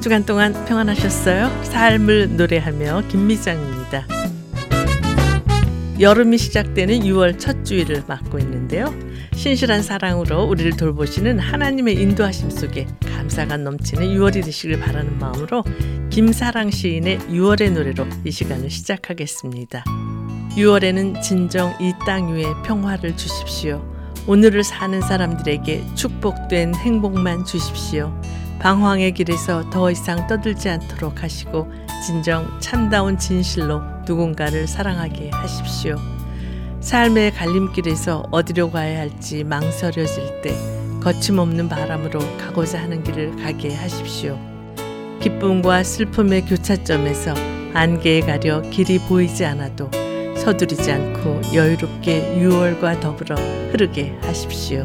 한 주간 동안 평안하셨어요? 삶을 노래하며 김미정입니다. 여름이 시작되는 6월 첫 주일을 맞고 있는데요. 신실한 사랑으로 우리를 돌보시는 하나님의 인도하심 속에 감사가 넘치는 6월이 되시길 바라는 마음으로 김사랑 시인의 6월의 노래로 이 시간을 시작하겠습니다. 6월에는 진정 이 땅 위에 평화를 주십시오. 오늘을 사는 사람들에게 축복된 행복만 주십시오. 방황의 길에서 더 이상 떠들지 않도록 하시고 진정 참다운 진실로 누군가를 사랑하게 하십시오. 삶의 갈림길에서 어디로 가야 할지 망설여질 때 거침없는 바람으로 가고자 하는 길을 가게 하십시오. 기쁨과 슬픔의 교차점에서 안개에 가려 길이 보이지 않아도 서두르지 않고 여유롭게 6월과 더불어 흐르게 하십시오.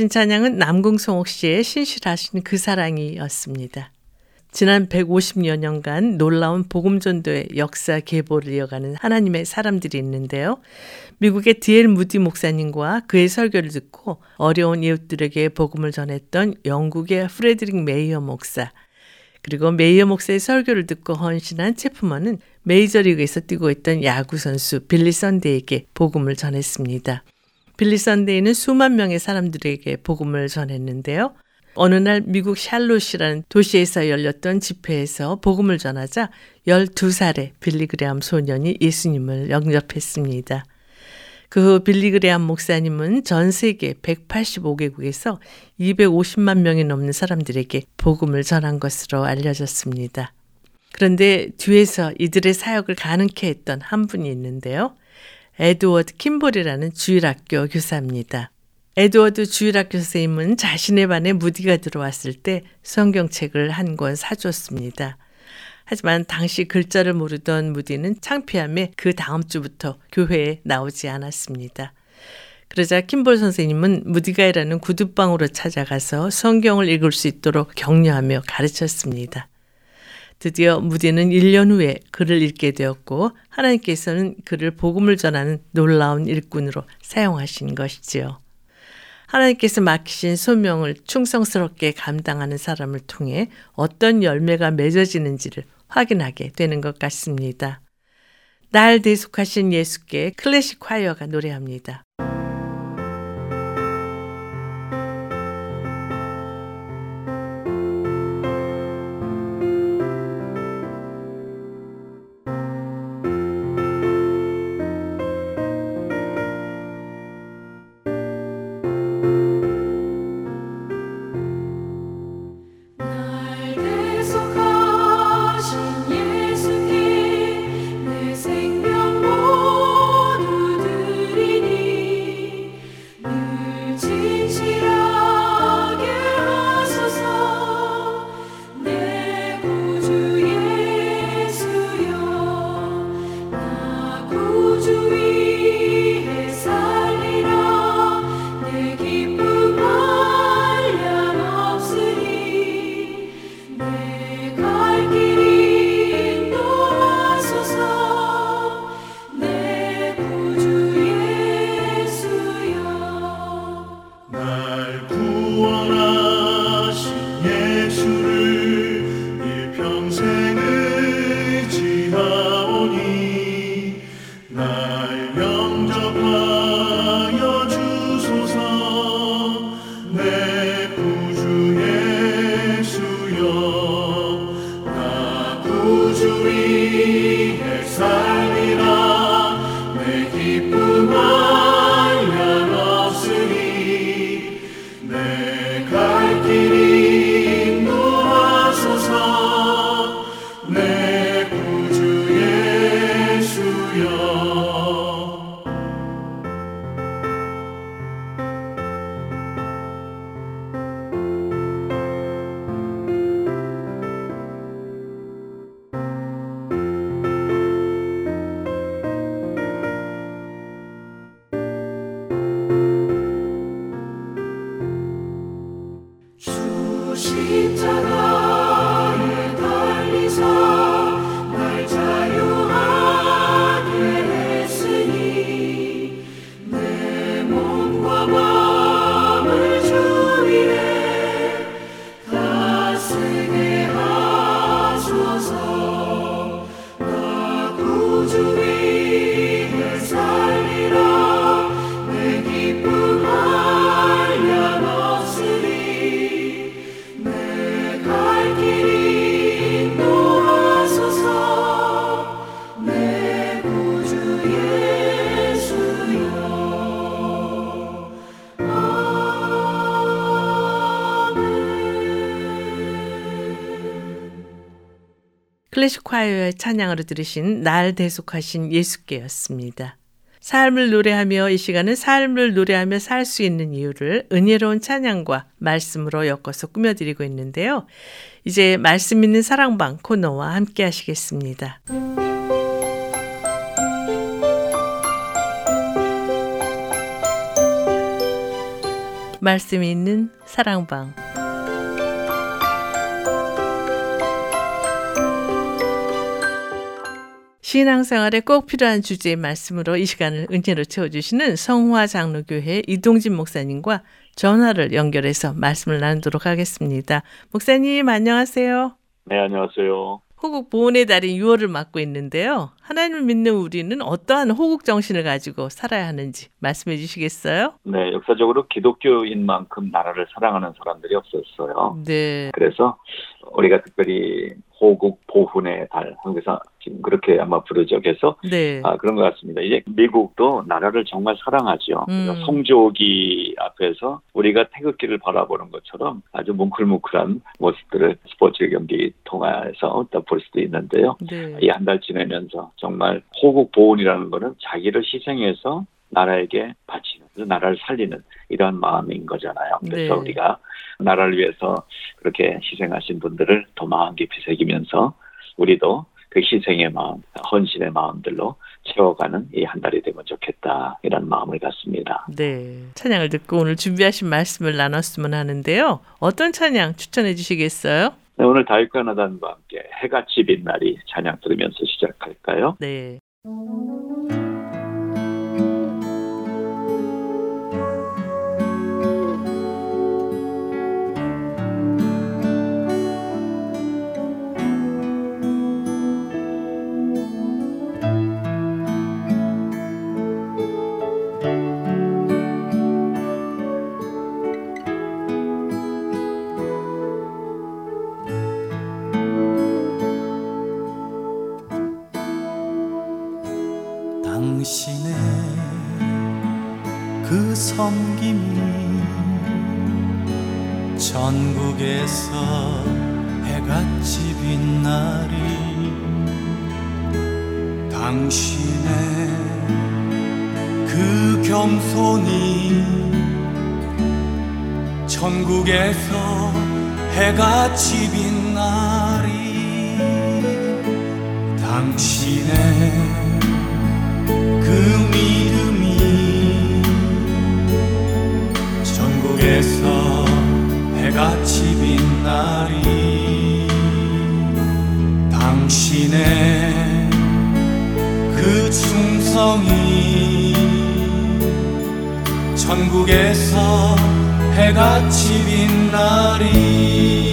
들으신 찬양은 남궁성옥 씨의 신실하신 그 사랑이었습니다. 지난 150여 년간 놀라운 복음전도의 역사 계보를 이어가는 하나님의 사람들이 있는데요. 미국의 디엘 무디 목사님과 그의 설교를 듣고 어려운 이웃들에게 복음을 전했던 영국의 프레드릭 메이어 목사, 그리고 메이어 목사의 설교를 듣고 헌신한 체프먼은 메이저리그에서 뛰고 있던 야구 선수 빌리 선데에게 복음을 전했습니다. 빌리 선데이는 수만 명의 사람들에게 복음을 전했는데요. 어느 날 미국 샬롯이라는 도시에서 열렸던 집회에서 복음을 전하자 12살의 빌리 그레암 소년이 예수님을 영접했습니다. 그 후 빌리 그레암 목사님은 전 세계 185개국에서 250만 명이 넘는 사람들에게 복음을 전한 것으로 알려졌습니다. 그런데 뒤에서 이들의 사역을 가능케 했던 한 분이 있는데요. 에드워드 킴볼이라는 주일학교 교사입니다. 에드워드 주일학교 선생님은 자신의 반에 무디가 들어왔을 때 성경책을 한 권 사줬습니다. 하지만 당시 글자를 모르던 무디는 창피함에 그 다음 주부터 교회에 나오지 않았습니다. 그러자 킴볼 선생님은 무디가 일하는 구두방으로 찾아가서 성경을 읽을 수 있도록 격려하며 가르쳤습니다. 드디어 무디는 1년 후에 글을 읽게 되었고 하나님께서는 그를 복음을 전하는 놀라운 일꾼으로 사용하신 것이지요. 하나님께서 맡기신 소명을 충성스럽게 감당하는 사람을 통해 어떤 열매가 맺어지는지를 확인하게 되는 것 같습니다. 날 대속하신 예수께 클래식 화이어가 노래합니다. 클래식 콰이어의 찬양으로 들으신 날 대속하신 예수께였습니다. 삶을 노래하며 이 시간은 삶을 노래하며 살 수 있는 이유를 은혜로운 찬양과 말씀으로 엮어서 꾸며드리고 있는데요. 이제 말씀 있는 사랑방 코너와 함께 하시겠습니다. 말씀이 있는 사랑방. 신앙생활에 꼭 필요한 주제의 말씀으로 이 시간을 은혜로 채워주시는 성화 장로교회 이동진 목사님과 전화를 연결해서 말씀을 나누도록 하겠습니다. 목사님 안녕하세요. 네 안녕하세요. 호국 보훈의 달인 6월을 맞고 있는데요. 하나님을 믿는 우리는 어떠한 호국 정신을 가지고 살아야 하는지 말씀해 주시겠어요? 네, 역사적으로 기독교인 만큼 나라를 사랑하는 사람들이 없었어요. 네. 그래서 우리가 특별히 호국 보훈의 달 한국에서 지금 그렇게 아마 부르죠. 그래서 네. 아, 그런 것 같습니다. 이제 미국도 나라를 정말 사랑하죠. 음. 성조기 앞에서 우리가 태극기를 바라보는 것처럼 아주 뭉클뭉클한 모습들을 스포츠 경기 통해서 또볼 수도 있는데요. 네. 이한 달 지내면서 정말 호국 보훈이라는 거는 자기를 희생해서 나라에게 바치는, 나라를 살리는 이러한 마음인 거잖아요. 그래서 네. 우리가 나라를 위해서 그렇게 희생하신 분들을 더 마음 깊이 새기면서 우리도 그 희생의 마음, 헌신의 마음들로 채워가는 이 한 달이 되면 좋겠다 이런 마음을 갖습니다. 네. 찬양을 듣고 오늘 준비하신 말씀을 나눴으면 하는데요. 어떤 찬양 추천해 주시겠어요? 네, 오늘 다윗과 나단과 함께 해같이 빛날이 찬양 들으면서 시작할까요? 네. 전국에서 해같이 빛나리 당신의 그 겸손이 전국에서 해같이 빛나리 당신의 그 믿음이 전국에서 해같이 충성이 전국에서 해같이 빛나리 주님이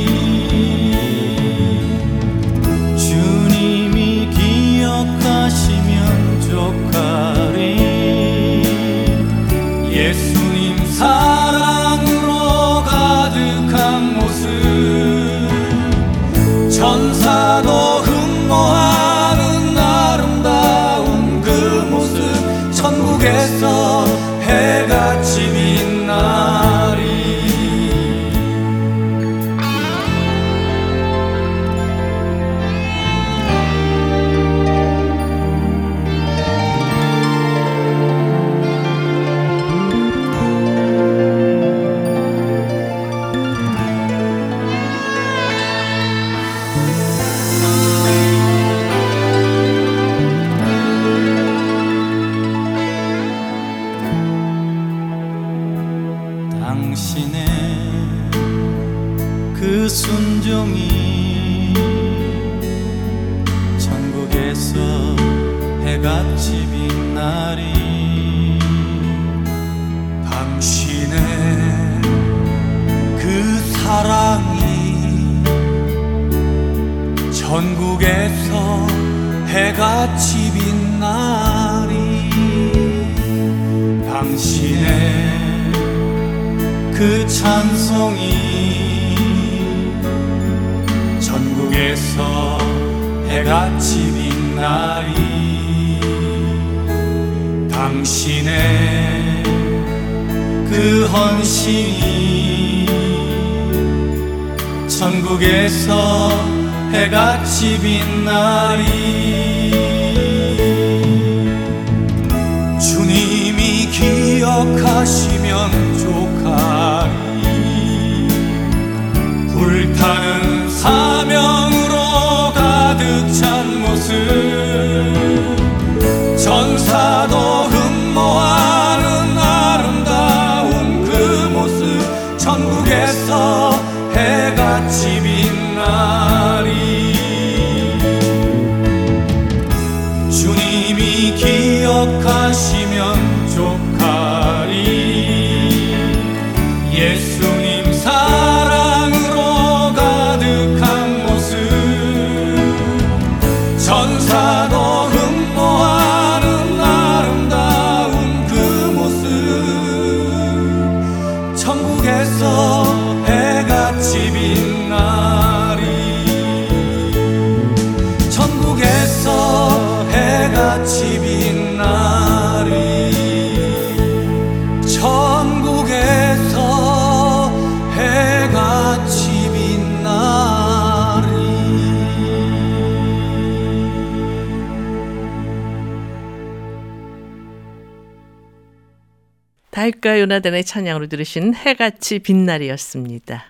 요나단의 찬양으로 들으신 해같이 빛날이었습니다.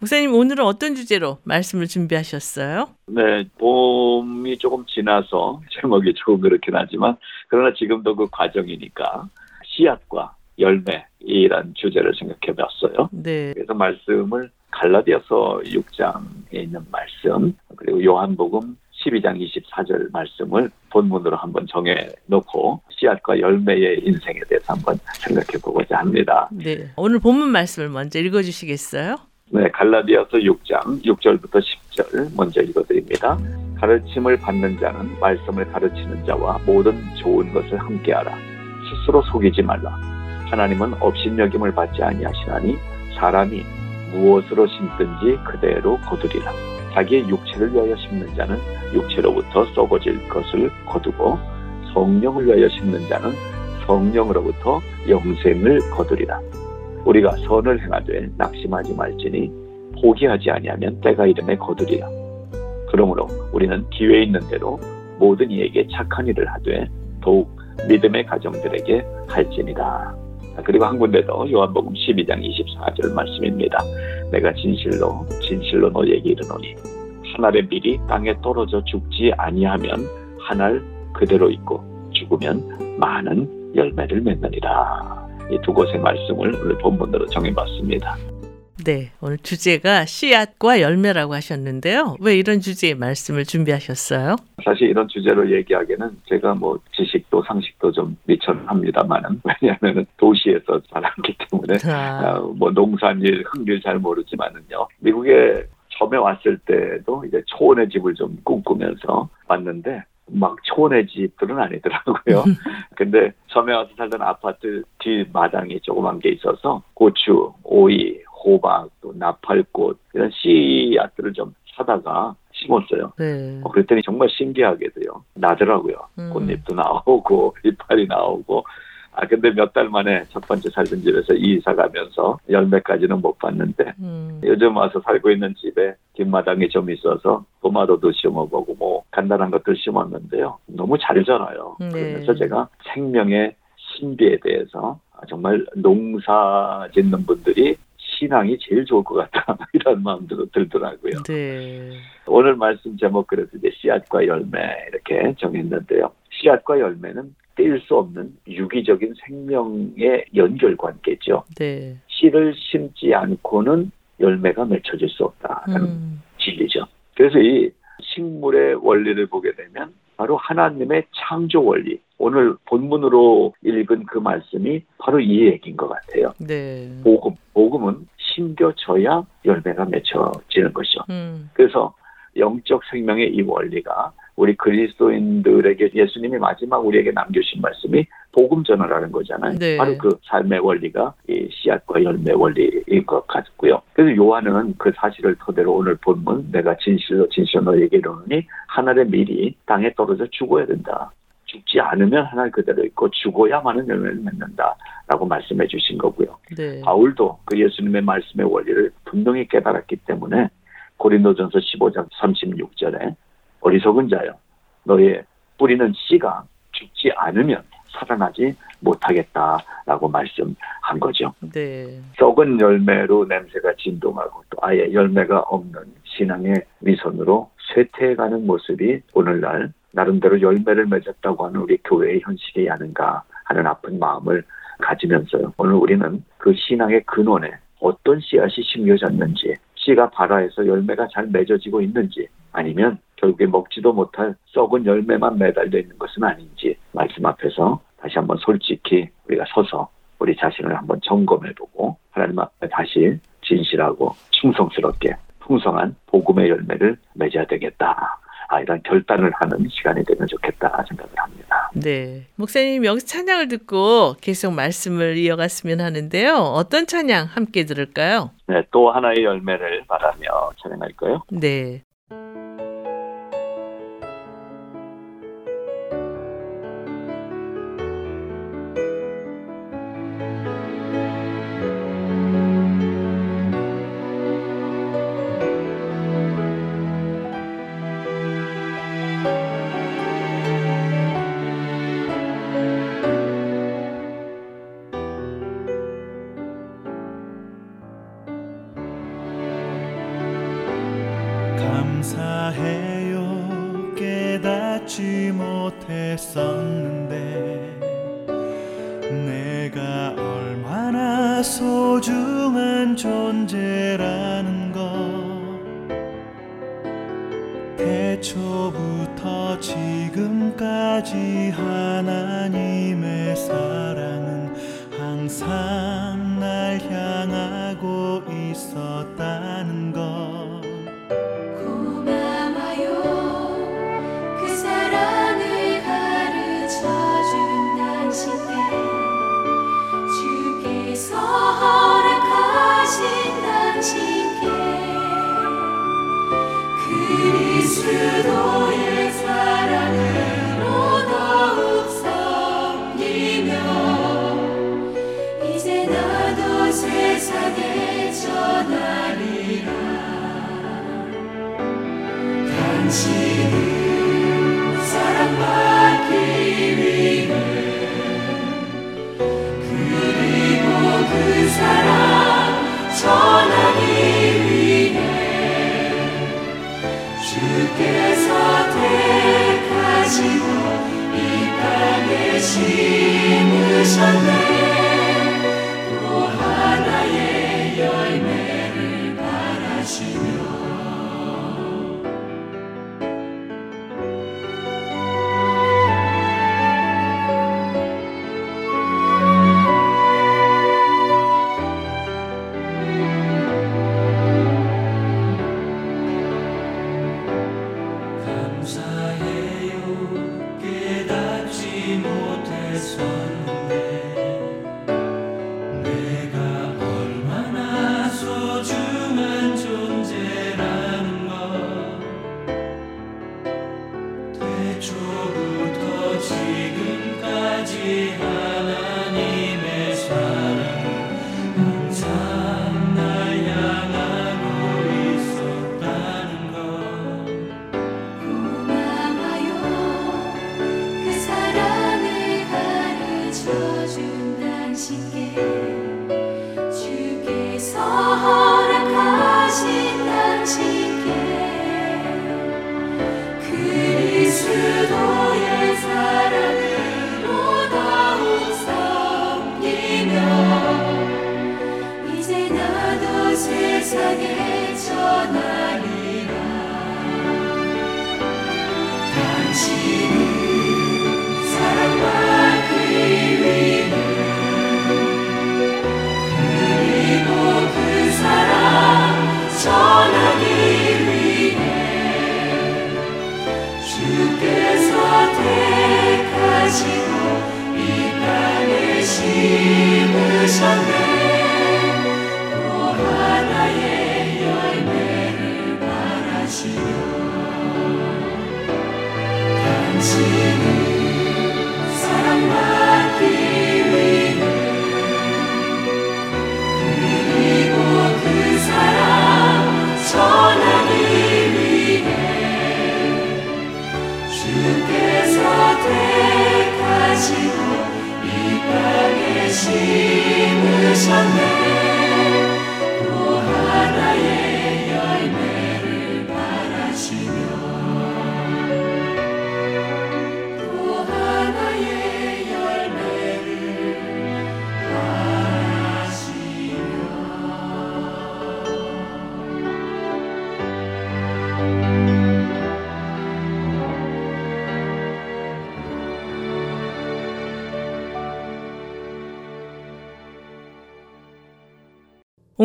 목사님 오늘은 어떤 주제로 말씀을 준비하셨어요? 네, 봄이 조금 지나서 제목이 조금 그렇긴 하지만 그러나 지금도 그 과정이니까 씨앗과 열매 이란 주제를 생각해 봤어요. 네. 그래서 말씀을 갈라디아서 6장에 있는 말씀 그리고 요한복음 12장 24절 말씀을 본문으로 한번 정해 놓고 씨앗과 열매의 인생에 대해서 한번 생각해 보고자 합니다. 네. 오늘 본문 말씀을 먼저 읽어 주시겠어요? 네, 갈라디아서 6장 6절부터 10절 먼저 읽어드립니다. 가르침을 받는 자는 말씀을 가르치는 자와 모든 좋은 것을 함께하라. 스스로 속이지 말라. 하나님은 업신여김을 받지 아니하시나니 사람이 무엇으로 심든지 그대로 거두리라. 자기의 육체를 위하여 심는 자는 육체로부터 썩어질 것을 거두고 성령을 위하여 심는 자는 성령으로부터 영생을 거두리라. 우리가 선을 행하되 낙심하지 말지니 포기하지 아니하면 때가 이름에 거두리라. 그러므로 우리는 기회 있는 대로 모든 이에게 착한 일을 하되 더욱 믿음의 가정들에게 할지니라. 그리고 한 군데 더 요한복음 12장 24절 말씀입니다. 내가 진실로 진실로 너에게 이르노니 한 알의 밀이 땅에 떨어져 죽지 아니하면 한 알 그대로 있고 죽으면 많은 열매를 맺느니라. 이 두 곳의 말씀을 오늘 본문으로 정해봤습니다. 네. 오늘 주제가 씨앗과 열매라고 하셨는데요. 왜 이런 주제의 말씀을 준비하셨어요? 사실 이런 주제로 얘기하기에는 제가 뭐 지식도 상식도 좀 미천합니다만은 왜냐하면 도시에서 자랐기 때문에 아, 어, 뭐 농산일, 흙일 잘 모르지만은요. 미국에 처음에 왔을 때도 이제 초원의 집을 좀 꿈꾸면서 왔는데 막 초원의 집들은 아니더라고요. 근데 처음에 와서 살던 아파트 뒤 마당이 조그만 게 있어서 고추, 오이, 호박, 또 나팔꽃 이런 씨앗들을 좀 사다가 심었어요. 네. 어, 그랬더니 정말 신기하게도요. 나더라고요. 음. 꽃잎도 나오고 이파리 나오고 아 근데 몇 달 만에 첫 번째 살던 집에서 이사 가면서 열매까지는 못 봤는데 음, 요즘 와서 살고 있는 집에 뒷마당이 좀 있어서 토마토도 심어보고 뭐 간단한 것들 심었는데요. 너무 잘 자라요. 네. 그러면서 제가 생명의 신비에 대해서 정말 농사 짓는 분들이 신앙이 제일 좋을 것 같다 이런 마음도 들더라고요. 네. 오늘 말씀 제목 그래서 이제 씨앗과 열매 이렇게 정했는데요. 씨앗과 열매는 뗄수 없는 유기적인 생명의 연결 관계죠. 네. 씨를 심지 않고는 열매가 맺혀질 수 없다라는 음, 진리죠. 그래서 이 식물의 원리를 보게 되면 바로 하나님의 창조 원리. 오늘 본문으로 읽은 그 말씀이 바로 이 얘기인 것 같아요. 네. 복음. 복음은 심겨져야 열매가 맺혀지는 것이죠. 음, 그래서 영적 생명의 이 원리가 우리 그리스도인들에게 예수님이 마지막 우리에게 남겨주신 말씀이 복음 전하라는 거잖아요. 네. 바로 그 삶의 원리가 이 씨앗과 열매 원리인 것 같고요. 그래서 요한은 그 사실을 토대로 오늘 본문 내가 진실로 진실로 너에게 이르노니 하늘의 밀이 땅에 떨어져 죽어야 된다. 죽지 않으면 하늘 그대로 있고 죽어야만은 열매를 맺는다라고 말씀해 주신 거고요. 네. 바울도 그 예수님의 말씀의 원리를 분명히 깨달았기 때문에 고린도전서 15장 36절에 어리석은 자여 너의 뿌리는 씨가 죽지 않으면 살아나지 못하겠다라고 말씀한 거죠. 네. 썩은 열매로 냄새가 진동하고 또 아예 열매가 없는 신앙의 위선으로 쇠퇴해가는 모습이 오늘날 나름대로 열매를 맺었다고 하는 우리 교회의 현실이 아닌가 하는 아픈 마음을 가지면서요. 오늘 우리는 그 신앙의 근원에 어떤 씨앗이 심겨졌는지 씨가 발화해서 열매가 잘 맺어지고 있는지 아니면 결국에 먹지도 못할 썩은 열매만 매달려 있는 것은 아닌지 말씀 앞에서 다시 한번 솔직히 우리가 서서 우리 자신을 한번 점검해보고 하나님 앞에 다시 진실하고 충성스럽게 풍성한 복음의 열매를 맺어야 되겠다. 아, 이런 결단을 하는 시간이 되면 좋겠다 생각을 합니다. 네. 목사님 여기서 찬양을 듣고 계속 말씀을 이어갔으면 하는데요. 어떤 찬양 함께 들을까요? 네, 또 하나의 열매를 바라며 찬양할까요? 네. 택하시고 이 땅에 심으셨네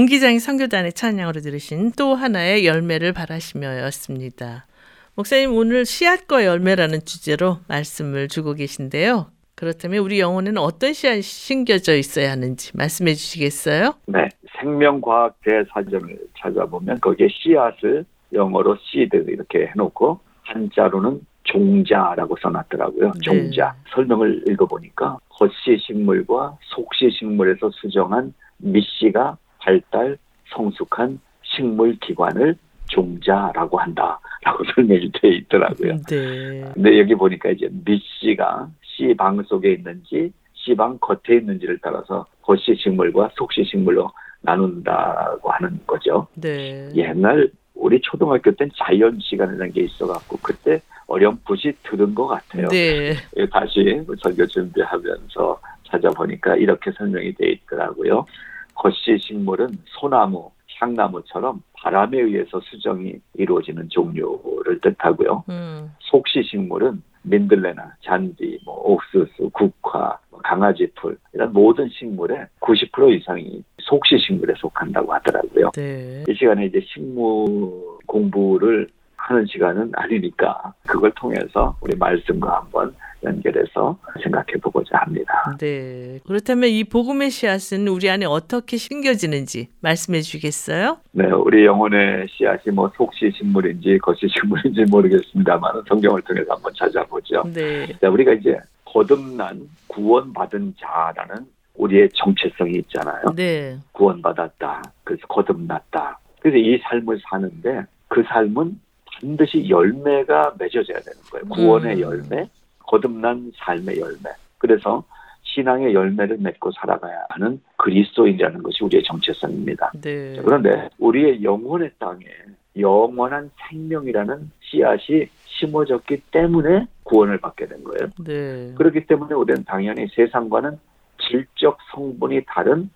옹 기장이 선교단의 찬양으로 들으신 또 하나의 열매를 바라시며였습니다. 목사님 오늘 씨앗과 열매라는 주제로 말씀을 주고 계신데요. 그렇다면 우리 영혼에는 어떤 씨앗이 심겨져 있어야 하는지 말씀해 주시겠어요? 네, 생명과학 대사전을 찾아보면 거기에 씨앗을 영어로 seed 이렇게 해놓고 한자로는 종자라고 써놨더라고요. 네. 종자. 설명을 읽어보니까 겉씨 식물과 속씨 식물에서 수정한 밑씨가 발달 성숙한 식물 기관을 종자라고 한다라고 설명이 되어 있더라고요. 네. 근데 여기 보니까 이제 밑씨가 씨방 속에 있는지 씨방 겉에 있는지를 따라서 겉씨 식물과 속씨 식물로 나눈다고 하는 거죠. 네. 옛날 우리 초등학교 땐 자연 시간이라는 게 있어갖고 그때 어렴풋이 들은 것 같아요. 네. 예, 다시 설교 준비하면서 찾아보니까 이렇게 설명이 돼 있더라고요. 거시 식물은 소나무, 향나무처럼 바람에 의해서 수정이 이루어지는 종류를 뜻하고요. 음. 속시 식물은 민들레나 잔디, 뭐 옥수수, 국화, 뭐 강아지풀 이런 모든 식물의 90% 이상이 속시 식물에 속한다고 하더라고요. 네. 이 시간에 이제 식물 공부를 하는 시간은 아니니까 그걸 통해서 우리 말씀과 한번 연결해서 생각해 보고자 합니다. 네. 그렇다면 이 복음의 씨앗은 우리 안에 어떻게 심겨지는지 말씀해 주겠어요? 네, 우리 영혼의 씨앗이 뭐 속시 식물인지 거시 식물인지 모르겠습니다만 성경을 통해서 한번 찾아보죠. 네. 자, 우리가 이제 거듭난 구원받은 자라는 우리의 정체성이 있잖아요. 네. 구원받았다. 그래서 거듭났다. 그래서 이 삶을 사는데 그 삶은 반드시 열매가 맺어져야 되는 거예요. 구원의 음. 열매, 거듭난 삶의 열매. 그래서 신앙의 열매를 맺고 살아가야 하는 그리스도인이라는 것이 우리의 정체성입니다. 네. 자, 그런데 우리의 영혼의 땅에 영원한 생명이라는 씨앗이 심어졌기 때문에 구원을 받게 된 거예요. 네. 그렇기 때문에 우리는 당연히 세상과는 질적 성분이 다른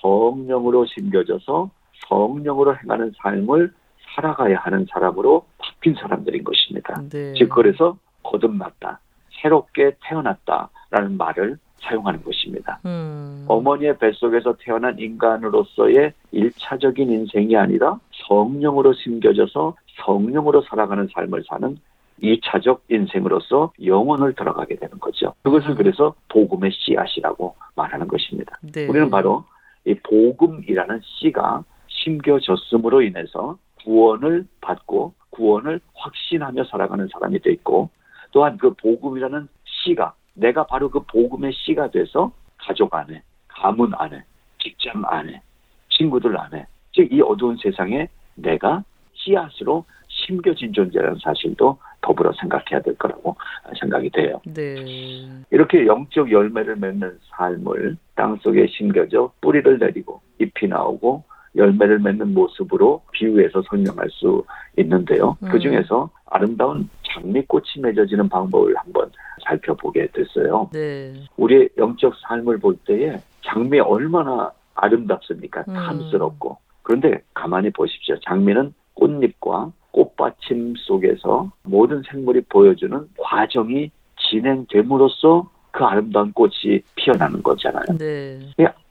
성령으로 심겨져서 성령으로 행하는 삶을 살아가야 하는 사람으로 바뀐 사람들인 것입니다. 네. 즉 그래서 거듭났다, 새롭게 태어났다라는 말을 사용하는 것입니다. 음. 어머니의 뱃속에서 태어난 인간으로서의 일차적인 인생이 아니라 성령으로 심겨져서 성령으로 살아가는 삶을 사는 이차적 인생으로서 영혼을 들어가게 되는 거죠. 그것을 그래서 복음의 씨앗이라고 말하는 것입니다. 네. 우리는 바로 이 복음이라는 씨가 심겨졌음으로 인해서 구원을 받고 구원을 확신하며 살아가는 사람이 돼 있고 또한 그 복음이라는 씨가 내가 바로 그 복음의 씨가 돼서 가족 안에 가문 안에 직장 안에 친구들 안에 즉 이 어두운 세상에 내가 씨앗으로 심겨진 존재라는 사실도 더불어 생각해야 될 거라고 생각이 돼요. 네. 이렇게 영적 열매를 맺는 삶을 땅 속에 심겨져 뿌리를 내리고 잎이 나오고 열매를 맺는 모습으로 비유해서 설명할 수 있는데요. 음. 그 중에서 아름다운 장미꽃이 맺어지는 방법을 한번 살펴보게 됐어요. 네. 우리의 영적 삶을 볼 때에 장미 얼마나 아름답습니까? 음. 탐스럽고. 그런데 가만히 보십시오. 장미는 꽃잎과 꽃받침 속에서 모든 생물이 보여주는 과정이 진행됨으로써 그 아름다운 꽃이 피어나는 거잖아요. 네.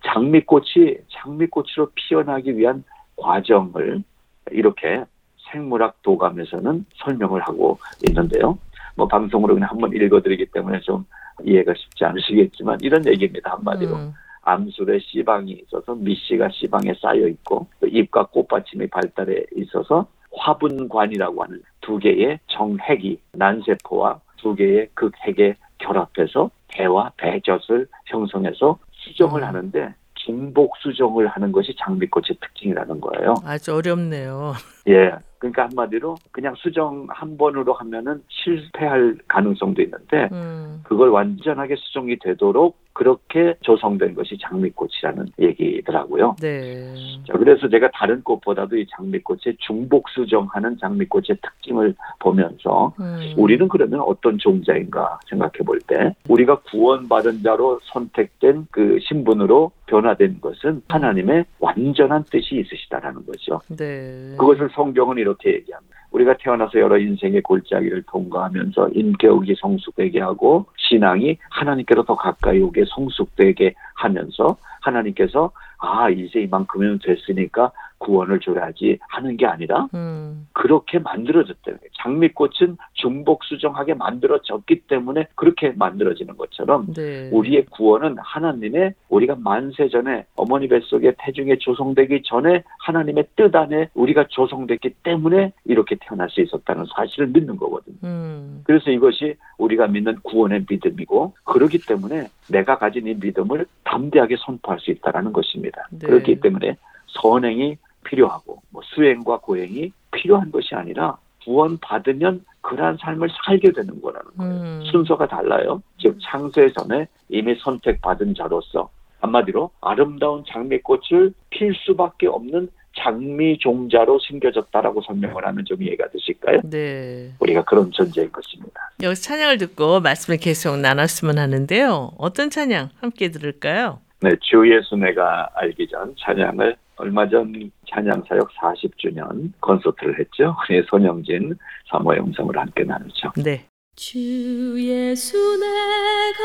장미꽃이 장미꽃으로 피어나기 위한 과정을 이렇게 생물학 도감에서는 설명을 하고 있는데요. 뭐 방송으로 그냥 한번 읽어드리기 때문에 좀 이해가 쉽지 않으시겠지만 이런 얘기입니다 한마디로 음. 암술에 씨방이 있어서 밑씨가 씨방에 쌓여 있고 또 잎과 꽃받침이 발달해 있어서 화분관이라고 하는 두 개의 정핵이 난세포와 두 개의 극핵에 결합해서 배와 배젖을 형성해서 수정을 음. 하는데 중복 수정을 하는 것이 장미꽃의 특징이라는 거예요. 아주 어렵네요. 예. 그러니까 한마디로 그냥 수정 한 번으로 하면은 실패할 가능성도 있는데 음. 그걸 완전하게 수정이 되도록 그렇게 조성된 것이 장미꽃이라는 얘기더라고요. 네. 자, 그래서 제가 다른 꽃보다도 이 장미꽃의 중복 수정하는 장미꽃의 특징을 보면서 음. 우리는 그러면 어떤 종자인가 생각해 볼 때 우리가 구원받은 자로 선택된 그 신분으로 변화된 것은 하나님의 완전한 뜻이 있으시다라는 거죠. 네. 그것을 성경은 이렇게 얘기합니다. 우리가 태어나서 여러 인생의 골짜기를 통과하면서 인격이 성숙되게 하고 신앙이 하나님께로 더 가까이 오게 성숙되게 하면서 하나님께서 아 이제 이만큼이면 됐으니까 구원을 줘야지 하는 게 아니라 음. 그렇게 만들어졌대요. 장미꽃은 중복 수정하게 만들어졌기 때문에 그렇게 만들어지는 것처럼 네. 우리의 구원은 하나님의 우리가 만세 전에 어머니 뱃속에 태중에 조성되기 전에 하나님의 뜻 안에 우리가 조성됐기 때문에 이렇게 태어날 수 있었다는 사실을 믿는 거거든요. 음. 그래서 이것이 우리가 믿는 구원의 믿음이고 그렇기 때문에 내가 가진 이 믿음을 담대하게 선포할 수 있다라는 것입니다. 네. 그렇기 때문에 선행이 필요하고 뭐 수행과 고행이 필요한 것이 아니라 구원 받으면 그러한 삶을 살게 되는 거라는 거예요. 음. 순서가 달라요. 즉 창세 전에 이미 선택받은 자로서 한마디로 아름다운 장미꽃을 필 수밖에 없는 장미 종자로 숨겨졌다라고 설명을 하면 좀 이해가 되실까요? 네. 우리가 그런 존재인 것입니다. 여기서 찬양을 듣고 말씀을 계속 나눴으면 하는데요. 어떤 찬양 함께 들을까요? 네, 주 예수 내가 알기 전 찬양을 얼마 전 찬양사역 40주년 콘서트를 했죠. 우리 손영진 사모 영상으로 함께 나누죠. 네. 주 예수 내가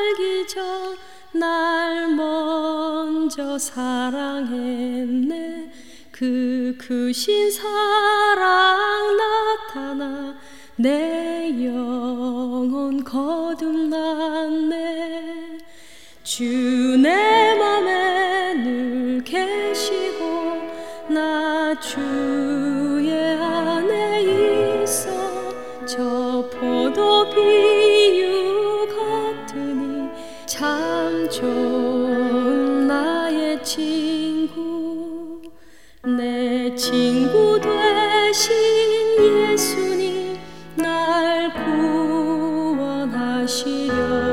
알기 전 날 먼저 사랑했네 그 크신 사랑 나타나 내 영혼 거듭났네 주내 맘에 늘 계시고 나 주의 안에 있어 저 포도 비유 같으니 참 좋은 나의 친구. 내 친구 되신 예수님 날 구원하시려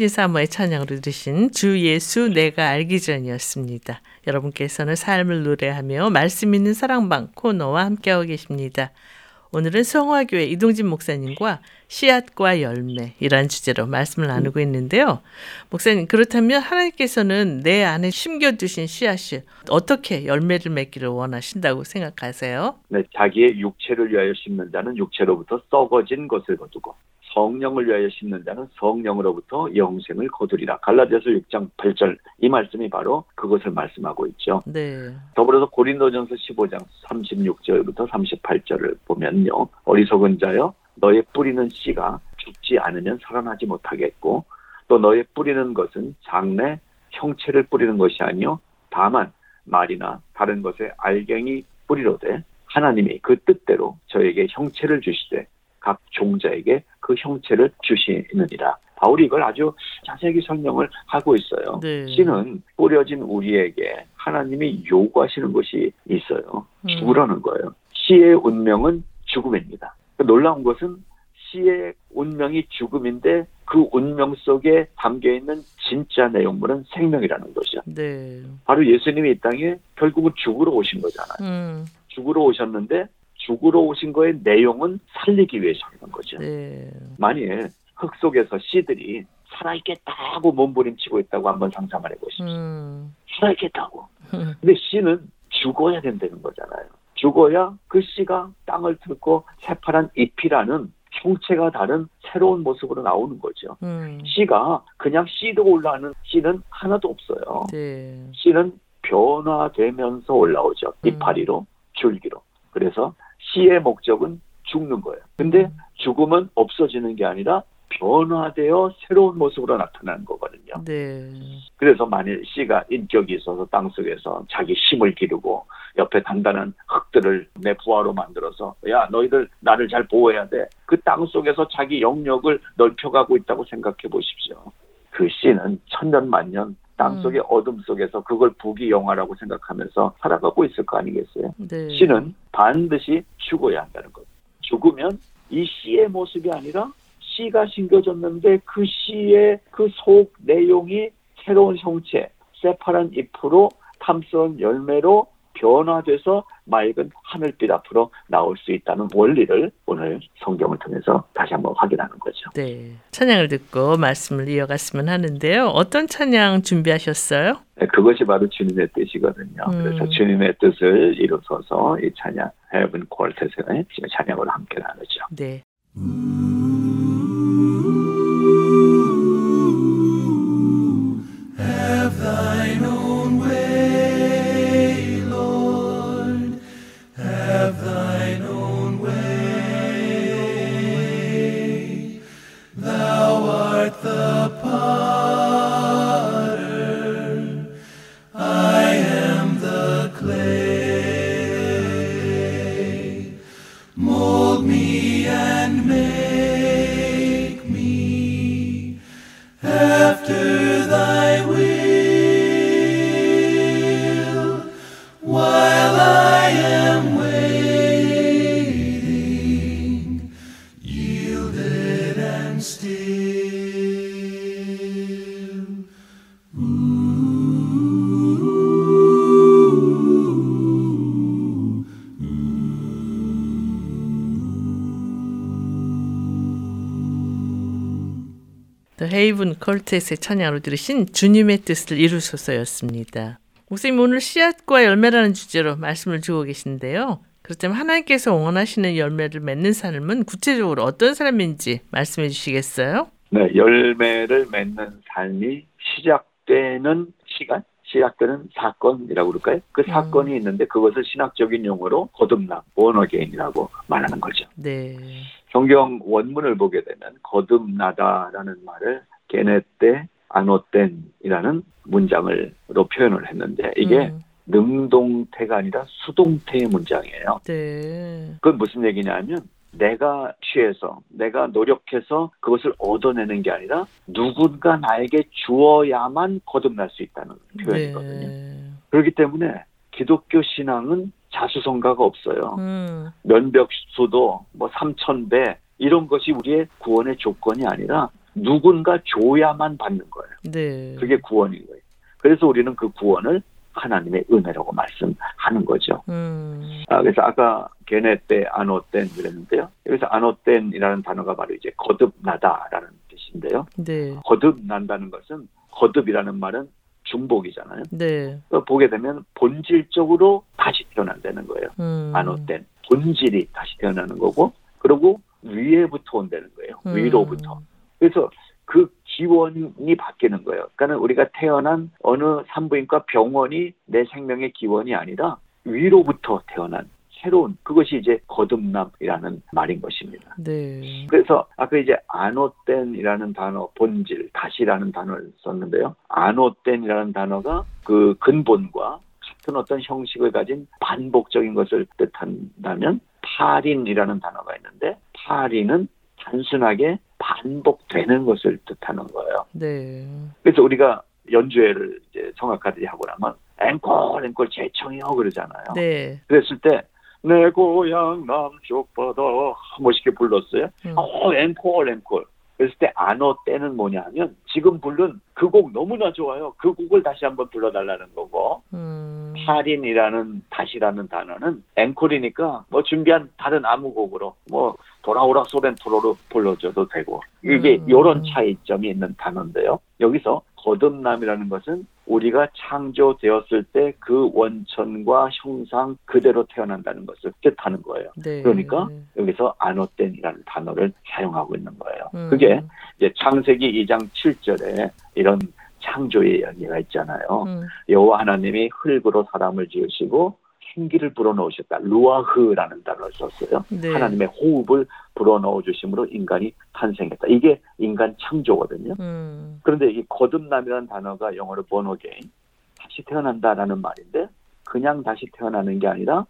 손영진 사모의 찬양으로 들으신 주 예수 내가 알기 전이었습니다. 여러분께서는 삶을 노래하며 말씀 있는 사랑방 코너와 함께하고 계십니다. 오늘은 성화교회 이동진 목사님과 씨앗과 열매이라는 주제로 말씀을 나누고 있는데요. 목사님 그렇다면 하나님께서는 내 안에 심겨두신 씨앗이 어떻게 열매를 맺기를 원하신다고 생각하세요? 네, 자기의 육체를 위하여 심는 자는 육체로부터 썩어진 것을 거두고 성령을 위하여 심는 자는 성령으로부터 영생을 거두리라. 갈라디아서 6장 8절 이 말씀이 바로 그것을 말씀하고 있죠. 네. 더불어서 고린도전서 15장 36절부터 38절을 보면요. 어리석은 자여 너의 뿌리는 씨가 죽지 않으면 살아나지 못하겠고 또 너의 뿌리는 것은 장래 형체를 뿌리는 것이 아니요 다만 말이나 다른 것에 알갱이 뿌리로되 하나님이 그 뜻대로 저에게 형체를 주시되 각 종자에게 그 형체를 주시느니라. 바울이 이걸 아주 자세하게 설명을 하고 있어요. 네. 씨는 뿌려진 우리에게 하나님이 요구하시는 것이 있어요. 음. 죽으라는 거예요. 씨의 운명은 죽음입니다. 놀라운 것은 씨의 운명이 죽음인데 그 운명 속에 담겨 있는 진짜 내용물은 생명이라는 거죠. 네. 바로 예수님이 이 땅에 결국은 죽으러 오신 거잖아요. 음. 죽으러 오셨는데 죽으러 오신 거의 내용은 살리기 위해서 하는 거죠. 네. 만일 흙 속에서 씨들이 살아있겠다고 몸부림치고 있다고 한번 상상을 해보십시오. 음. 살아있겠다고. 근데 씨는 죽어야 된다는 거잖아요. 죽어야 그 씨가 땅을 뚫고 새파란 잎이라는 형체가 다른 새로운 모습으로 나오는 거죠. 음. 씨가 그냥 씨도 올라오는 씨는 하나도 없어요. 네. 씨는 변화되면서 올라오죠. 음. 이파리로, 줄기로. 그래서 씨의 목적은 죽는 거예요. 근데 음. 죽음은 없어지는 게 아니라 변화되어 새로운 모습으로 나타나는 거거든요. 거거든요. 네. 그래서 만일 씨가 인격이 있어서 땅 속에서 자기 힘을 기르고 옆에 단단한 흙들을 내 부하로 만들어서 야 너희들 나를 잘 보호해야 돼. 그 땅 속에서 자기 영역을 넓혀가고 있다고 생각해 보십시오. 그 씨는 천년 만년 땅 음. 속의 어둠 속에서 그걸 부귀 영화라고 생각하면서 살아가고 있을 거 아니겠어요? 네. 씨는 반드시 죽어야 한다는 것. 죽으면 이 씨의 모습이 아니라 씨가 심겨졌는데 그 씨의 그 속 내용이 새로운 형체, 새파란 잎으로 탐스러운 열매로 변화돼서 맑은 하늘빛 앞으로 나올 수 있다는 원리를 오늘 성경을 통해서 다시 한번 확인하는 거죠. 네. 찬양을 듣고 말씀을 이어갔으면 하는데요. 어떤 찬양 준비하셨어요? 네, 그것이 바로 주님의 뜻이거든요. 음. 그래서 주님의 뜻을 이루어서 이 찬양 헤븐 콜테스의 찬양으로 함께 나누죠. 네. Have Haven 컬트의 찬양으로 들으신 주님의 뜻을 이루소서였습니다. 목사님 오늘 씨앗과 열매라는 주제로 말씀을 주고 계신데요. 그렇다면 하나님께서 원하시는 열매를 맺는 삶은 구체적으로 어떤 삶인지 말씀해 주시겠어요? 네, 열매를 맺는 삶이 시작되는 시간, 시작되는 사건이라고 그럴까요? 그 사건이 있는데 그것을 신학적인 용어로 거듭남, 원어게인이라고 말하는 거죠. 네. 성경 원문을 보게 되면 거듭나다라는 말을 게네때 아노땐이라는 문장을로 표현을 했는데 이게 음, 능동태가 아니라 수동태의 문장이에요. 네. 그건 무슨 얘기냐면 내가 취해서 내가 노력해서 그것을 얻어내는 게 아니라 누군가 나에게 주어야만 거듭날 수 있다는 표현이거든요. 네. 그렇기 때문에 기독교 신앙은 자수성가가 없어요. 음, 면벽수도 뭐 3천 배 이런 것이 우리의 구원의 조건이 아니라 누군가 줘야만 받는 거예요. 네. 그게 구원인 거예요. 그래서 우리는 그 구원을 하나님의 은혜라고 말씀하는 거죠. 음, 아, 그래서 아까 게네 때 아노땐 그랬는데요. 여기서 아노땐이라는 단어가 바로 이제 거듭나다라는 뜻인데요. 네. 거듭난다는 것은 거듭이라는 말은 중복이잖아요. 네. 그걸 보게 되면 본질적으로 다시 태어난다는 거예요. 음, 아노땐 본질이 다시 태어나는 거고 그리고 위에부터 온다는 거예요. 음, 위로부터. 그래서 그 기원이 바뀌는 거예요. 그러니까 우리가 태어난 어느 산부인과 병원이 내 생명의 기원이 아니라 위로부터 태어난 새로운 그것이 이제 거듭남이라는 말인 것입니다. 네. 그래서 아까 이제 아노땐이라는 단어 본질 다시라는 단어를 썼는데요. 아노땐이라는 단어가 그 근본과 같은 어떤 형식을 가진 반복적인 것을 뜻한다면 파린이라는 단어가 있는데 파린은 단순하게 반복되는 것을 뜻하는 거예요. 네. 그래서 우리가 연주회를 이제 성악가들이 하고 나면 앵콜 앵콜 재청이요 그러잖아요. 네. 그랬을 때 내 고향 남쪽 바다 멋있게 불렀어요. 음. 어 앵콜 앵콜. 그랬을 때 안어 때는 뭐냐면 지금 부른 그 곡 너무나 좋아요. 그 곡을 다시 한번 불러달라는 거고 음, 파린이라는 다시라는 단어는 앵콜이니까 뭐 준비한 다른 아무 곡으로 뭐 돌아오라 소렌토로로 불러줘도 되고 이게 음. 이런 차이점이 있는 단어인데요. 여기서 거듭남이라는 것은 우리가 창조되었을 때 그 원천과 형상 그대로 태어난다는 것을 뜻하는 거예요. 네. 그러니까 여기서 아노땐이라는 단어를 사용하고 있는 거예요. 음. 그게 이제 창세기 2장 7절에 이런 창조의 이야기가 있잖아요. 음, 여호와 하나님이 흙으로 사람을 지으시고 생기를 불어넣으셨다. 루아흐라는 단어를 썼어요. 네. 하나님의 호흡을 불어넣어 주심으로 인간이 탄생했다. 이게 인간 창조거든요. 음. 그런데 이 거듭남이라는 단어가 영어로 again, 다시 태어난다라는 말인데 그냥 다시 태어나는 게 아니라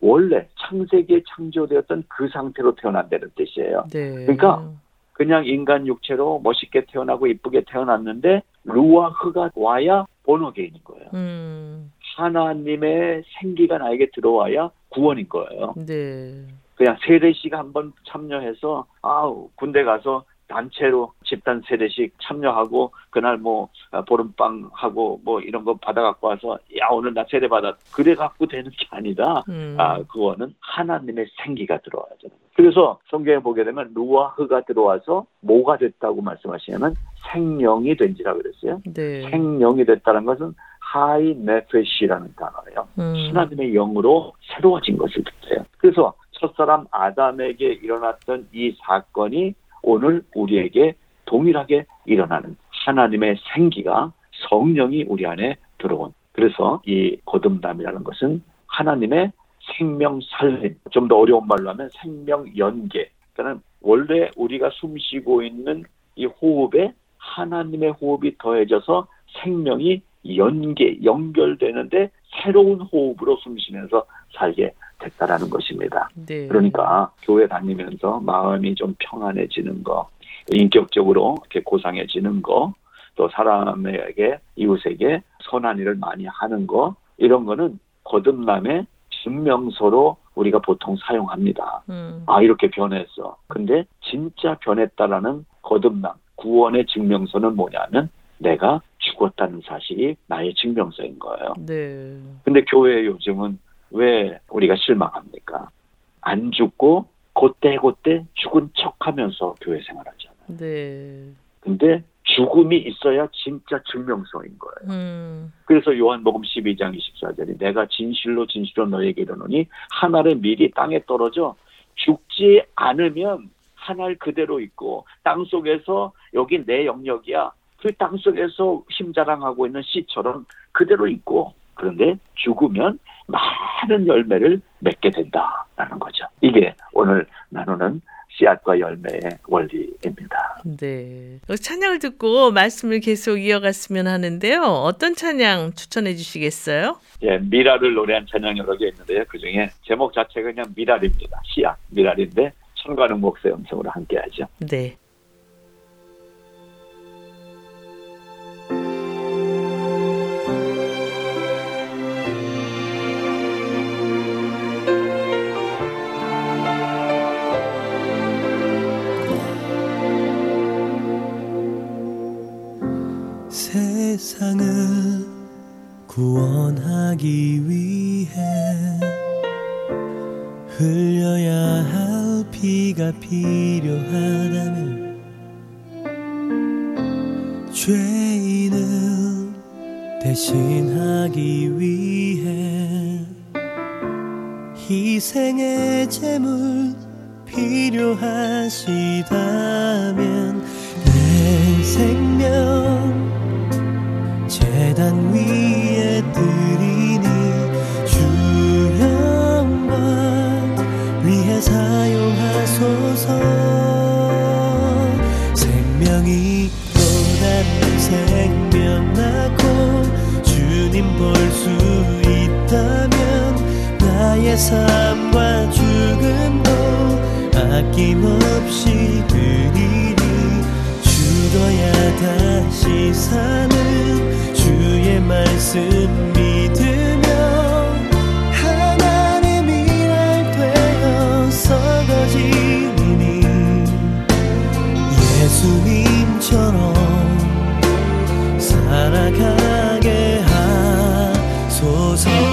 원래 창세기에 창조되었던 그 상태로 태어난다는 뜻이에요. 네. 그러니까 그냥 인간 육체로 멋있게 태어나고 이쁘게 태어났는데 루아흐가 와야 again인 거예요. 음. 하나님의 생기가 나에게 들어와야 구원인 거예요. 네. 그냥 세례식 한번 참여해서 아우 군대 가서 단체로 집단 세례식 참여하고 그날 뭐 아, 보름빵 하고 뭐 이런 거 받아 갖고 와서 야 오늘 나 세례 받았 그래 갖고 되는 게 아니다. 음. 아 그거는 하나님의 생기가 들어와야 되는 거예요. 그래서 성경에 보게 되면 루아흐가 들어와서 뭐가 됐다고 말씀하시냐면 생명이 된지라 그랬어요. 네. 생명이 됐다는 것은 하이 네페시라는 단어예요. 음. 하나님의 영으로 새로워진 것을 뜻해요. 그래서 첫사람 아담에게 일어났던 이 사건이 오늘 우리에게 동일하게 일어나는 하나님의 생기가 성령이 우리 안에 들어온. 그래서 이 거듭남이라는 것은 하나님의 생명 살림, 좀 더 어려운 말로 하면 생명 연계. 그러니까 원래 우리가 숨 쉬고 있는 이 호흡에 하나님의 호흡이 더해져서 생명이 연계, 연결되는데 새로운 호흡으로 숨 쉬면서 살게 됐다라는 것입니다. 네. 그러니까 교회 다니면서 마음이 좀 평안해지는 거, 인격적으로 이렇게 고상해지는 거, 또 사람에게 이웃에게 선한 일을 많이 하는 거 이런 거는 거듭남의 증명서로 우리가 보통 사용합니다. 음. 아 이렇게 변했어. 근데 진짜 변했다라는 거듭남 구원의 증명서는 뭐냐면 내가 죽었다는 사실이 나의 증명서인 거예요. 네. 근데 교회 요즘은 왜 우리가 실망합니까? 안 죽고 그때그때 죽은 척하면서 교회 생활하잖아요. 네. 근데 죽음이 있어야 진짜 증명서인 거예요. 음. 그래서 요한복음 12장 24절이 내가 진실로 진실로 너에게 이르노니 한 알의 밀이 땅에 떨어져 죽지 않으면 한 알 그대로 있고 땅 속에서 여기 내 영역이야. 그 땅 속에서 힘자랑하고 있는 씨처럼 그대로 있고 그런데 죽으면 많은 열매를 맺게 된다라는 거죠. 이게 오늘 나누는 씨앗과 열매의 원리입니다. 네. 어, 찬양을 듣고 말씀을 계속 이어갔으면 하는데요. 어떤 찬양 추천해 주시겠어요? 예, 미라를 노래한 찬양 여러 개 있는데요. 그 중에 제목 자체가 그냥 미랄입니다. 씨앗, 미랄인데 천가능 목사의 음성으로 함께 하죠. 네. 구원하기 위해 흘려야 할 피가 필요하다면 죄인을 대신하기 위해 희생의 제물 필요하시다면 내 생명 재단 위 생명 낳고 주님 볼 수 있다면 나의 삶과 죽음도 아낌없이 드리리 죽어야 다시 사는 주의 말씀 믿으 하소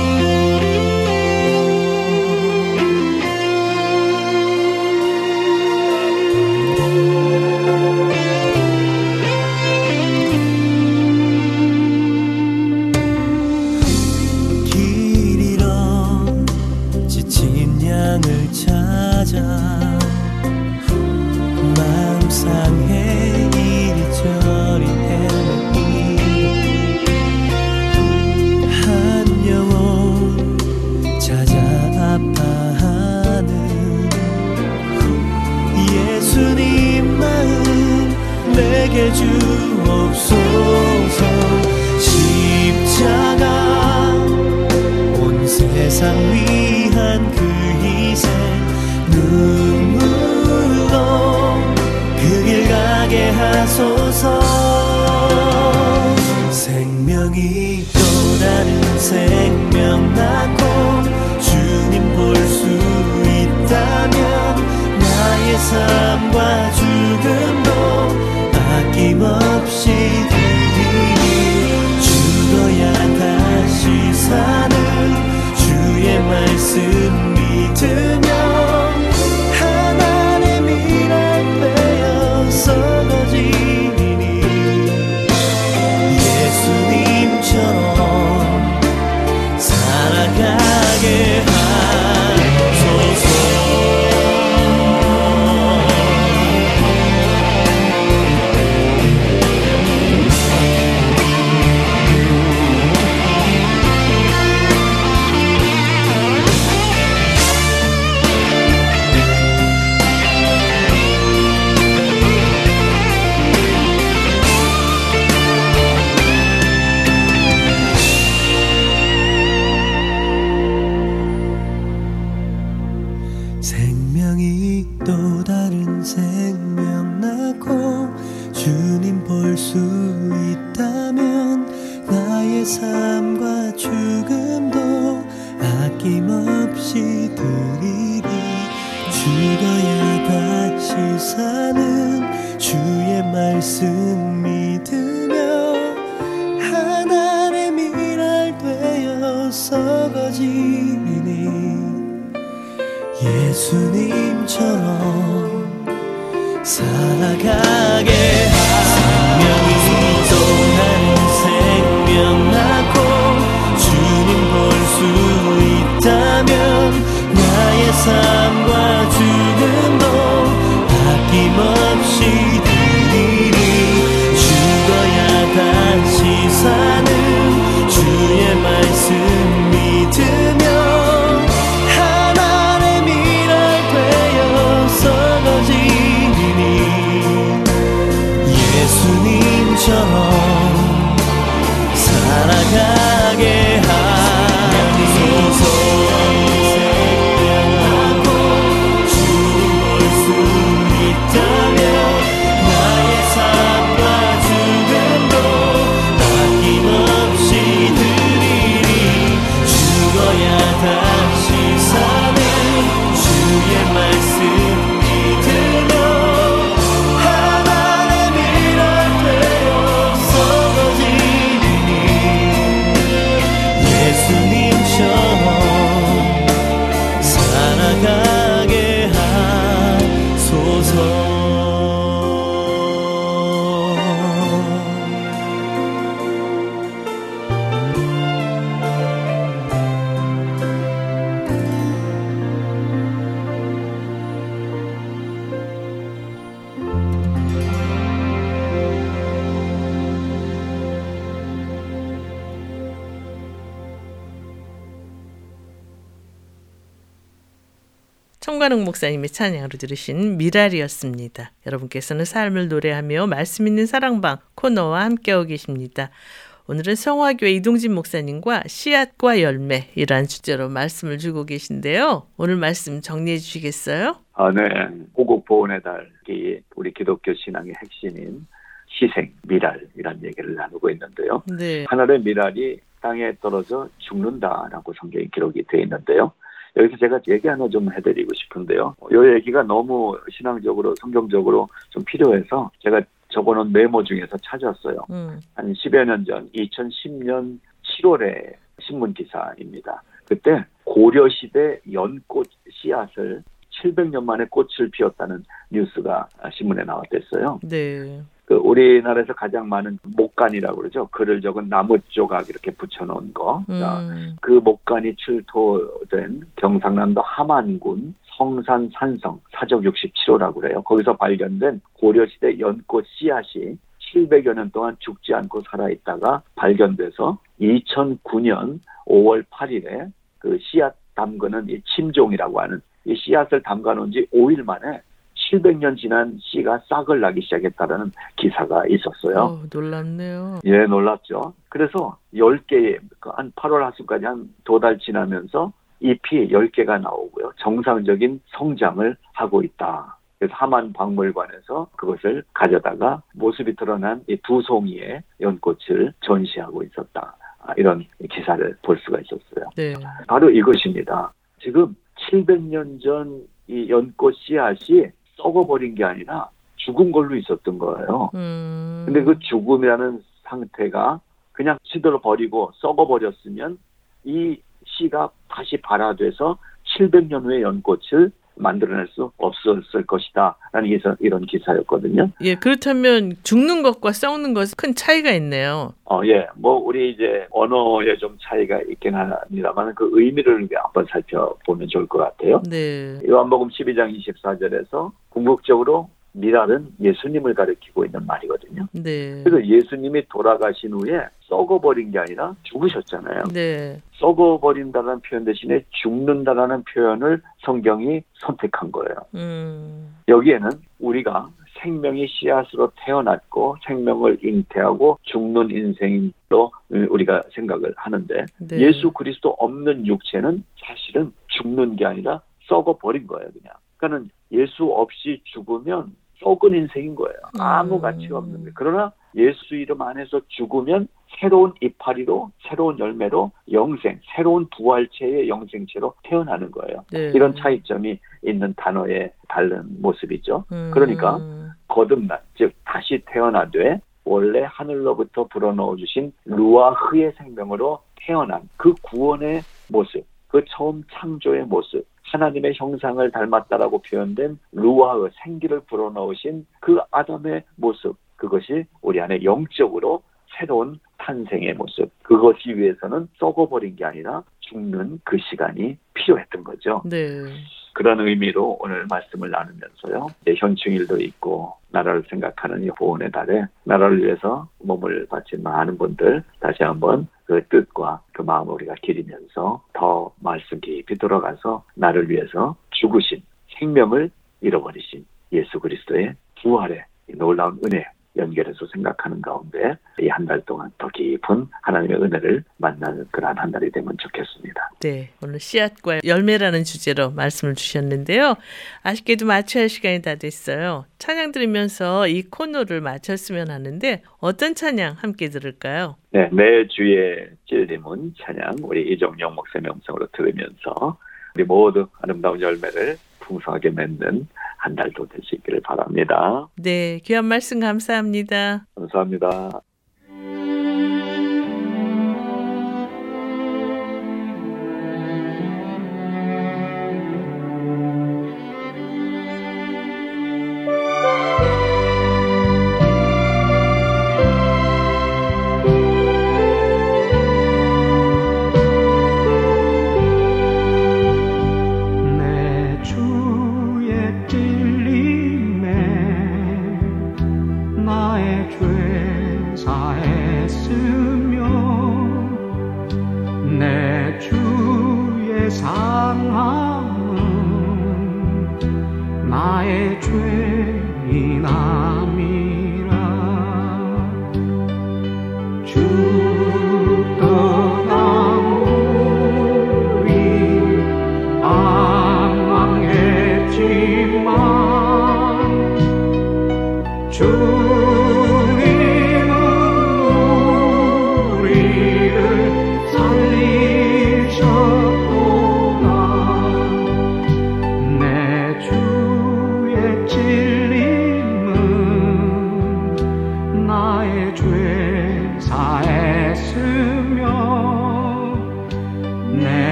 청관웅 목사님의 찬양으로 들으신 미랄이었습니다. 여러분께서는 삶을 노래하며 말씀 있는 사랑방 코너와 함께하고 계십니다. 오늘은 성화교회 이동진 목사님과 씨앗과 열매이라는 주제로 말씀을 주고 계신데요. 오늘 말씀 정리해 주시겠어요? 아, 네. 호국 보훈의 달이 우리 기독교 신앙의 핵심인 희생, 미랄이라는 얘기를 나누고 있는데요. 네. 하늘의 미랄이 땅에 떨어져 죽는다라고 성경에 기록이 되어 있는데요. 여기서 제가 얘기 하나 좀 해드리고 싶은데요. 이 얘기가 너무 신앙적으로, 성경적으로 좀 필요해서 제가 적어놓은 메모 중에서 찾았어요. 음. 한 10여 년 전, 2010년 7월에 신문 기사입니다. 그때 고려 시대 연꽃 씨앗을 700년 만에 꽃을 피웠다는 뉴스가 신문에 나왔댔어요. 네. 그 우리나라에서 가장 많은 목간이라고 그러죠. 글을 적은 나무 조각 이렇게 붙여놓은 거. 자, 음. 그 목간이 출토된 경상남도 함안군 성산 산성 사적 67호라고 그래요. 거기서 발견된 고려시대 연꽃 씨앗이 700여 년 동안 죽지 않고 살아있다가 발견돼서 2009년 5월 8일에 그 씨앗 담그는 이 침종이라고 하는 이 씨앗을 담가 놓은 지 5일 만에 700년 지난 씨가 싹을 나기 시작했다라는 기사가 있었어요. 어, 놀랍네요. 예, 놀랍죠. 그래서 10개의, 한 8월 하순까지 한 두 달 지나면서 잎이 10개가 나오고요. 정상적인 성장을 하고 있다. 그래서 하만 박물관에서 그것을 가져다가 모습이 드러난 이 두 송이의 연꽃을 전시하고 있었다. 아, 이런 기사를 볼 수가 있었어요. 네. 바로 이것입니다. 지금 700년 전 이 연꽃 씨앗이 썩어버린 게 아니라 죽은 걸로 있었던 거예요. 음. 근데 그 죽음이라는 상태가 그냥 시들어 버리고 썩어버렸으면 이 씨가 다시 발화돼서 700년 후에 연꽃을 만들어낼 수 없었을 것이다. 라는 게 이런 기사였거든요. 예, 그렇다면 죽는 것과 썩는 것은 큰 차이가 있네요. 어, 예. 뭐, 우리 이제 언어에 좀 차이가 있긴 합니다만 그 의미를 한번 살펴보면 좋을 것 같아요. 네. 요한복음 12장 24절에서 궁극적으로 미랄은 예수님을 가리키고 있는 말이거든요. 네. 그래서 예수님이 돌아가신 후에 썩어버린 게 아니라 죽으셨잖아요. 네. 썩어버린다는 표현 대신에 죽는다라는 표현을 성경이 선택한 거예요. 음. 여기에는 우리가 생명이 씨앗으로 태어났고 생명을 잉태하고 죽는 인생으로 우리가 생각을 하는데 네. 예수 그리스도 없는 육체는 사실은 죽는 게 아니라 썩어버린 거예요, 그냥. 그러니까는 예수 없이 죽으면 썩은 인생인 거예요. 아무 음. 가치가 없는 거예요. 그러나 예수 이름 안에서 죽으면 새로운 이파리로 새로운 열매로 영생, 새로운 부활체의 영생체로 태어나는 거예요. 네. 이런 차이점이 있는 단어의 다른 모습이죠. 음. 그러니까 거듭난, 즉 다시 태어나되 원래 하늘로부터 불어넣어 주신 루아 흐의 생명으로 태어난 그 구원의 모습, 그 처음 창조의 모습, 하나님의 형상을 닮았다라고 표현된 루아흐 생기를 불어넣으신 그 아담의 모습, 그것이 우리 안에 영적으로 새로운 탄생의 모습, 그것이 위해서는 썩어버린 게 아니라 죽는 그 시간이 필요했던 거죠. 네. 그런 의미로 오늘 말씀을 나누면서요. 현충일도 있고 나라를 생각하는 이 보훈의 달에 나라를 위해서 몸을 바친 많은 분들 다시 한번 그 뜻과 그 마음을 우리가 기리면서 더 말씀 깊이 들어가서 나를 위해서 죽으신 생명을 잃어버리신 예수 그리스도의 부활의 이 놀라운 은혜 연결해서 생각하는 가운데 이 한 달 동안 더 깊은 하나님의 은혜를 만나는 그러한 한 달이 되면 좋겠습니다. 네. 오늘 씨앗과 열매라는 주제로 말씀을 주셨는데요. 아쉽게도 마쳐야 할 시간이 다 됐어요. 찬양 들으면서 이 코너를 마쳤으면 하는데 어떤 찬양 함께 들을까요? 네, 내 주의 찔림은 찬양 우리 이정영 목사 명성으로 들으면서 우리 모두 아름다운 열매를 풍성하게 맺는 한 달도 될 수 있기를 바랍니다. 네. 귀한 말씀 감사합니다. 감사합니다.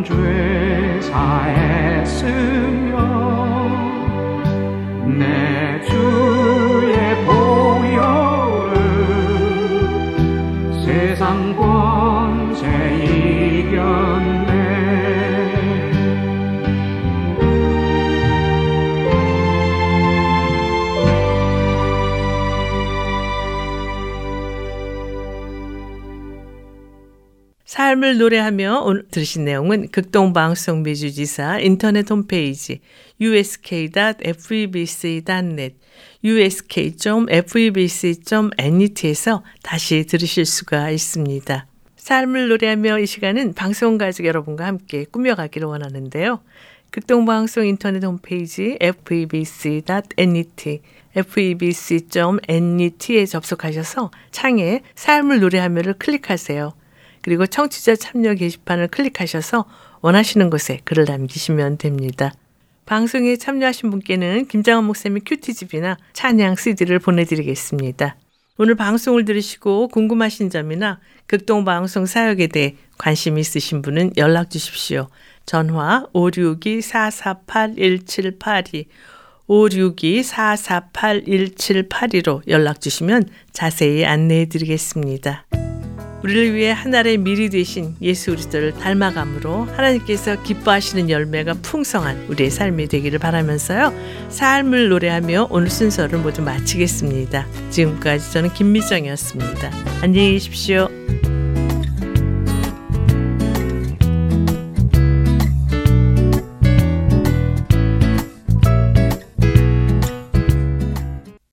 undress, I assume 삶을 노래하며 오늘 들으신 내용은 극동방송 미주지사 인터넷 홈페이지 usk.febc.net usk.febc.net에서 다시 들으실 수가 있습니다. 삶을 노래하며 이 시간은 방송 가족 여러분과 함께 꾸며가기를 원하는데요. 극동방송 인터넷 홈페이지 febc.net febc.net에 접속하셔서 창에 삶을 노래하며를 클릭하세요. 그리고 청취자 참여 게시판을 클릭하셔서 원하시는 곳에 글을 남기시면 됩니다. 방송에 참여하신 분께는 김장원 목사님 큐티집이나 찬양 CD를 보내드리겠습니다. 오늘 방송을 들으시고 궁금하신 점이나 극동방송 사역에 대해 관심 있으신 분은 연락 주십시오. 전화 562-448-1782 562-448-1782로 연락 주시면 자세히 안내해 드리겠습니다. 우리를 위해 하나의 미리 되신 예수 그리스도를 닮아감으로 하나님께서 기뻐하시는 열매가 풍성한 우리의 삶이 되기를 바라면서요. 삶을 노래하며 오늘 순서를 모두 마치겠습니다. 지금까지 저는 김미정이었습니다. 안녕히 계십시오.